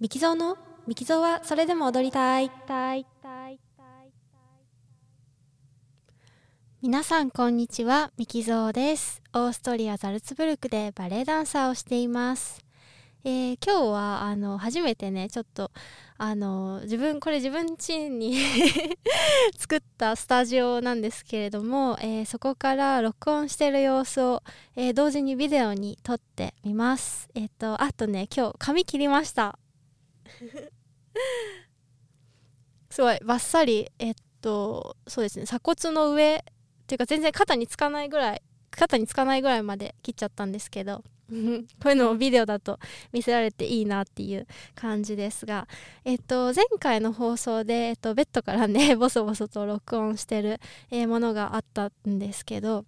ミキゾーのミキゾーはそれでも踊りたい。皆さんこんにちはミキゾーです。オーストリアザルツブルクでバレエダンサーをしています。えー、今日はあの初めてねちょっとあの自分これ自分家に 作ったスタジオなんですけれども、えー、そこから録音してる様子を、えー、同時にビデオに撮ってみます。えっ、とあとね今日髪切りました。すごいバッサリえっとそうですね鎖骨の上っていうか全然肩につかないぐらい肩につかないぐらいまで切っちゃったんですけど こういうのをビデオだと見せられていいなっていう感じですが、えっと、前回の放送で、えっと、ベッドからね ボソボソと録音してる、え、ものがあったんですけど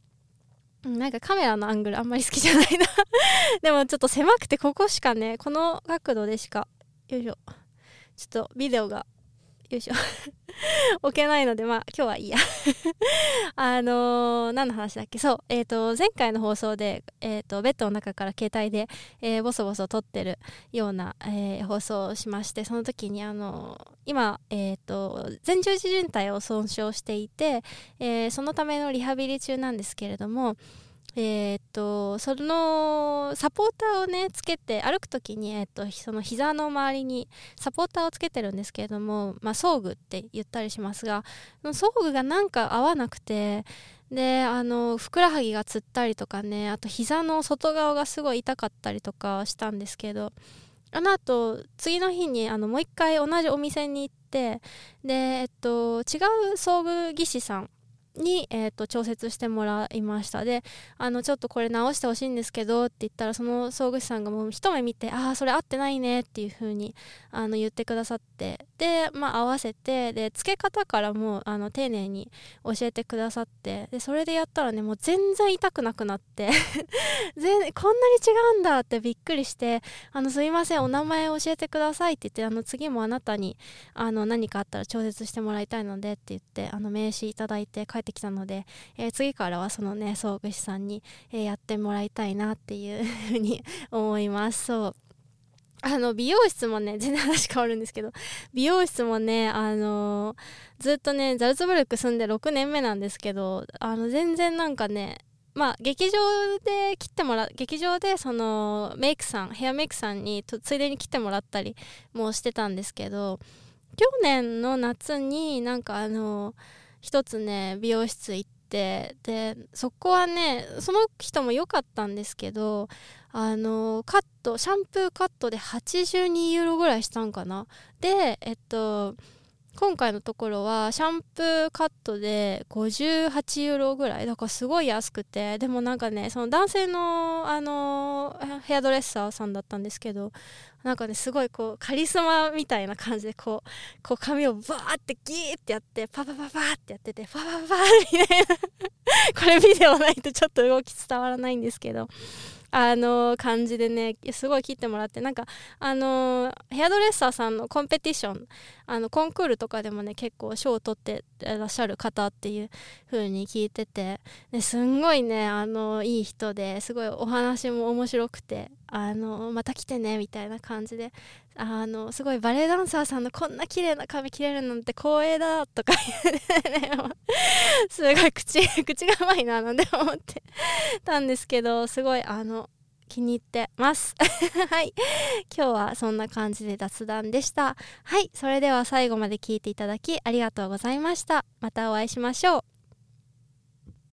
なんかカメラのアングルあんまり好きじゃないな。でもちょっと狭くてここしかねこの角度でしかよいしょ。ちょっとビデオがよいしょ。置けないのでまあ今日はいいや。あのー、何の話だっけ？そうえっ、ー、と前回の放送で、えーと、ベッドの中から携帯で、えー、ボソボソ撮ってるような、えー、放送をしましてその時にあのー、今、えーと、前十字靭帯を損傷していて、え、そのためのリハビリ中なんですけれどもえー、っとそのサポーターをねつけて歩く時に、えー、っとその膝の周りにサポーターをつけてるんですけれども、まあ、装具って言ったりしますが装具がなんか合わなくてであのふくらはぎがつったりとかねあと膝の外側がすごい痛かったりとかしたんですけどあの後次の日にあのもう一回同じお店に行ってで、えっと、違う装具技師さんに、えーと、調節してもらいました。であのちょっとこれ直してほしいんですけどって言ったらその総具士さんがもう一目見てああそれ合ってないねっていう風にあに言ってくださって。で、まあ、合わせてで付け方からもあの丁寧に教えてくださって。でそれでやったらねもう全然痛くなくなって。全こんなに違うんだってびっくりしてあのすいませんお名前教えてくださいって言ってあの次もあなたにあの何かあったら調節してもらいたいのでって言ってあの名刺いただいて帰ってきたので、えー、次からはそのね総具師さんに、えー、やってもらいたいなっていうふうに 思います。そう。あの美容室もね全然話変わるんですけど美容室もねあのー、ずっとねザルツブルク住んで6年目なんですけどあの全然なんかねまあ劇場で切ってもら劇場でそのメイクさんヘアメイクさんについでに切ってもらったりもしてたんですけど去年の夏になんかあのー一つね美容室行ってでそこはねその人も良かったんですけどあのカットシャンプーカットで82ユーロぐらいしたんかな。でえっと今回のところはシャンプーカットで58ユーロぐらい。だからすごい安くて。でもなんかねその男性のあのヘアドレッサーさんだったんですけどなんかねすごいこうカリスマみたいな感じでこうこう髪をバーってギーってやってパパパパってやっててパパパパみたいな。これビデオないとちょっと動き伝わらないんですけど。あの感じでねすごい切ってもらってなんかあのヘアドレッサーさんのコンペティションあのコンクールとかでもね結構賞を取ってらっしゃる方っていう風に聞いててすんごいねあのいい人ですごいお話も面白くてあのまた来てねみたいな感じであのすごいバレエダンサーさんのこんな綺麗な髪切れるなんて光栄だとか言うねすごい口 口がうまいななんて思ってたんですけどすごいあの気に入ってます。はい。今日はそんな感じで雑談でした。はい。それでは最後まで聞いていただきありがとうございました。またお会いしましょう。